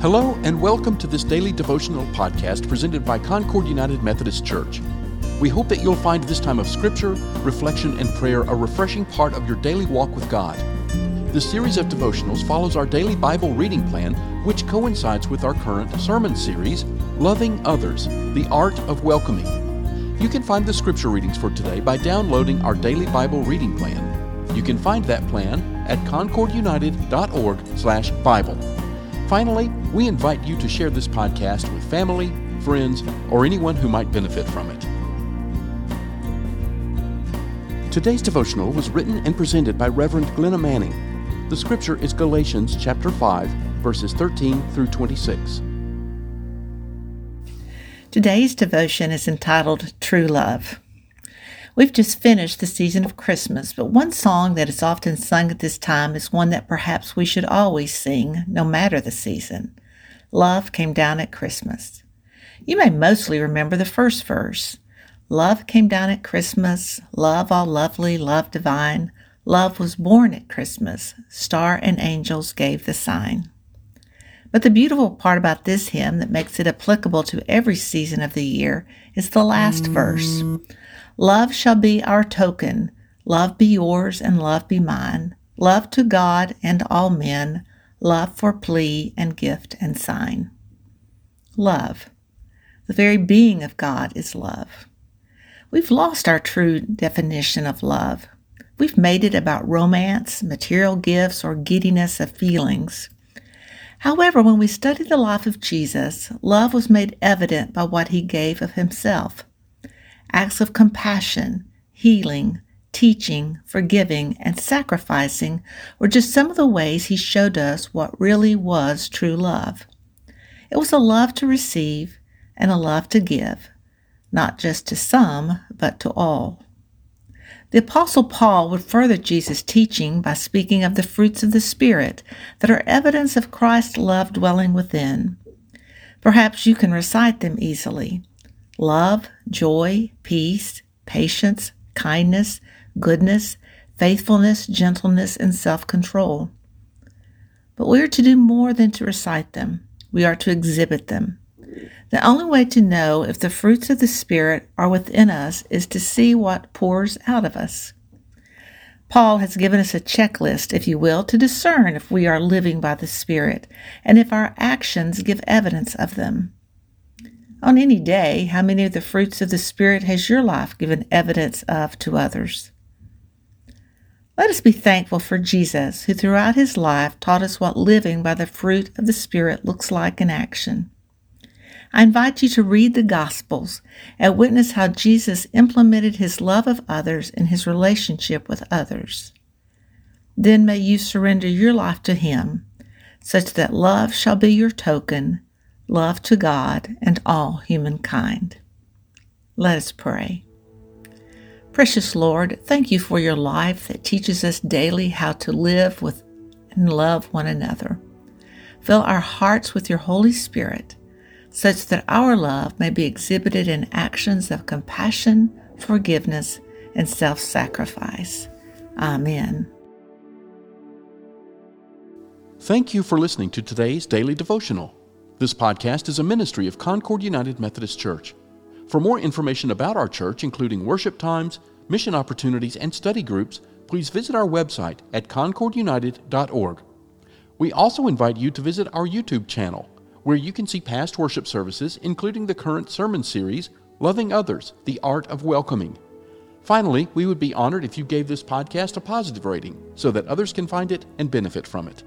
Hello, and welcome to this daily devotional podcast presented by Concord United Methodist Church. We hope that you'll find this time of scripture, reflection, and prayer a refreshing part of your daily walk with God. This series of devotionals follows our daily Bible reading plan, which coincides with our current sermon series, Loving Others The Art of Welcoming. You can find the scripture readings for today by downloading our daily Bible reading plan. You can find that plan at concordunited.org/bible. Finally, we invite you to share this podcast with family, friends, or anyone who might benefit from it. Today's devotional was written and presented by Reverend Glenna Manning. The scripture is Galatians chapter 5, verses 13 through 26. Today's devotion is entitled True Love. We've just finished the season of Christmas, but one song that is often sung at this time is one that perhaps we should always sing, no matter the season. Love came down at Christmas. You may mostly remember the first verse. Love came down at Christmas, love all lovely, love divine. Love was born at Christmas, star and angels gave the sign. But the beautiful part about this hymn that makes it applicable to every season of the year is the last verse. Love shall be our token. Love be yours and love be mine. Love to God and all men. Love for plea and gift and sign. Love. The very being of God is love. We've lost our true definition of love. We've made it about romance, material gifts, or giddiness of feelings. However, when we study the life of Jesus, love was made evident by what he gave of himself acts of compassion, healing, teaching, forgiving, and sacrificing were just some of the ways he showed us what really was true love. It was a love to receive and a love to give, not just to some, but to all. The Apostle Paul would further Jesus' teaching by speaking of the fruits of the Spirit that are evidence of Christ's love dwelling within. Perhaps you can recite them easily love, joy, peace, patience, kindness, goodness, faithfulness, gentleness, and self control. But we are to do more than to recite them, we are to exhibit them. The only way to know if the fruits of the Spirit are within us is to see what pours out of us. Paul has given us a checklist, if you will, to discern if we are living by the Spirit and if our actions give evidence of them. On any day, how many of the fruits of the Spirit has your life given evidence of to others? Let us be thankful for Jesus, who throughout his life taught us what living by the fruit of the Spirit looks like in action. I invite you to read the Gospels and witness how Jesus implemented his love of others in his relationship with others. Then may you surrender your life to him, such that love shall be your token love to God and all humankind. Let us pray. Precious Lord, thank you for your life that teaches us daily how to live with and love one another. Fill our hearts with your Holy Spirit such that our love may be exhibited in actions of compassion, forgiveness, and self sacrifice. Amen. Thank you for listening to today's daily devotional. This podcast is a ministry of Concord United Methodist Church. For more information about our church, including worship times, mission opportunities, and study groups, please visit our website at concordunited.org. We also invite you to visit our YouTube channel, where you can see past worship services, including the current sermon series, Loving Others The Art of Welcoming. Finally, we would be honored if you gave this podcast a positive rating so that others can find it and benefit from it.